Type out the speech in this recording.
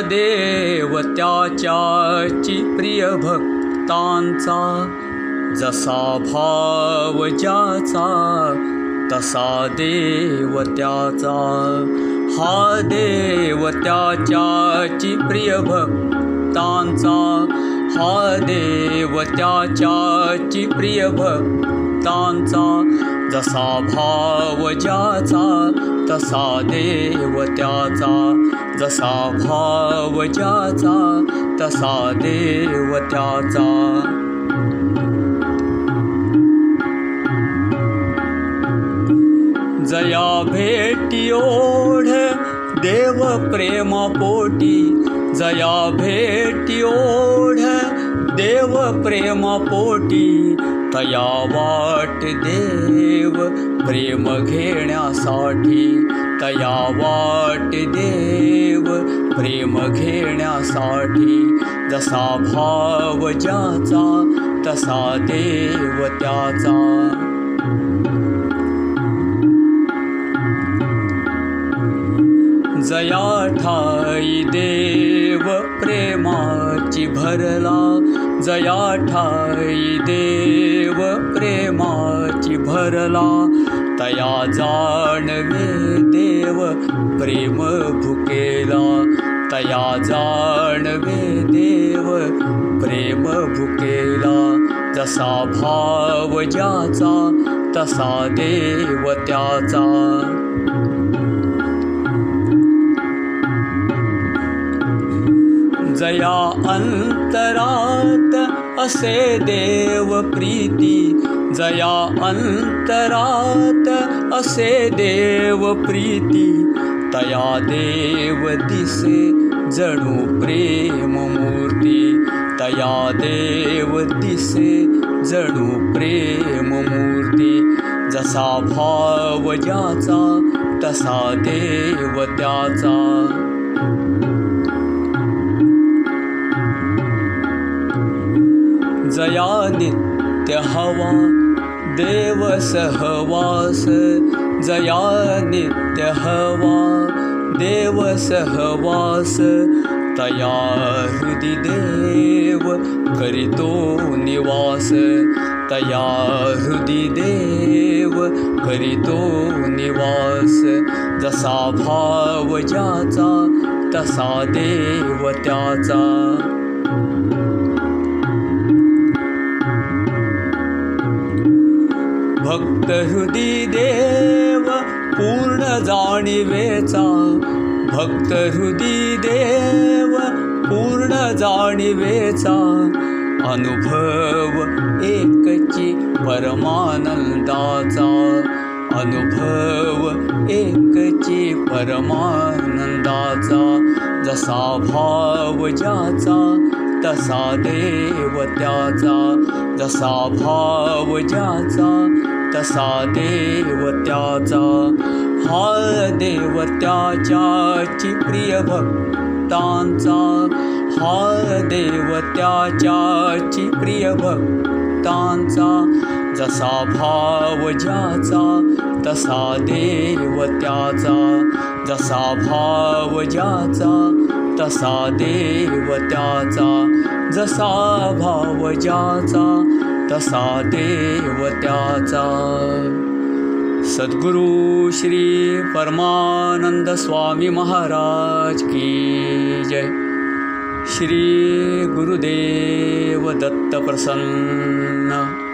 देव प्रिय भक्तांचा जसा ज्याचा तसा देव प्रिय भक्तांचा हा देव त्याच्याची प्रिय भक्तांचा जसा भाव ज्याचा तसा देव त्याचा जसा भाव ज्याचा तसा देव त्याचा जया भेटी ओढ देव प्रेम पोटी जया भेटी ओढ देव प्रेम पोटी तया वाट देव प्रेम घेण्यासाठी तया वाट देव प्रेम घेण्यासाठी जसा भाव ज्याचा तसा देव त्याचा. जया ठाई देव प्रेमाची भरला जया ठाई देव प्रेमाची भरला तया जाणवे देव प्रेम भुकेला तया जाणवे देव प्रेम भुकेला जसा भाव ज्याचा तसा देव त्याचा जया अंतरात असे देव प्रीती। जया अंतरात असे देव प्रीती। तया देव दिसे जणू प्रेम मूर्ती। तया देव दिसे जणू प्रेम मूर्ती। जसा भाव ज्याचा तसा देव त्याचा जया नित्य हवा देव सहवास जया नित्य हवा देव सहवास तया हृदि देव करितो निवास। तया हृदि देव करितो निवास। जसा भाव ज्याचा तसा देव त्याचा भक्त हृदि देव पूर्ण जाणिवेचा। भक्त हृदि देव पूर्ण जाणिवेचा। अनुभव एकची परमानंदाचा। अनुभव एकची परमानंदाचा। जसा भाव ज्याचा तसा देव त्याचा। जसा भाव ज्याचा तसा देव प्रिय भक्तांचा हा देव त्याच्याची प्रिय भक्तांचा जसा भाव ज्याचा तसा देव जसा भाव ज्याचा तसा देव जसा भाव ज्याचा तसा देव त्याचा. सद्गुरु श्री परमानंद स्वामी महाराज की जय. श्री गुरुदेव दत्त प्रसन्न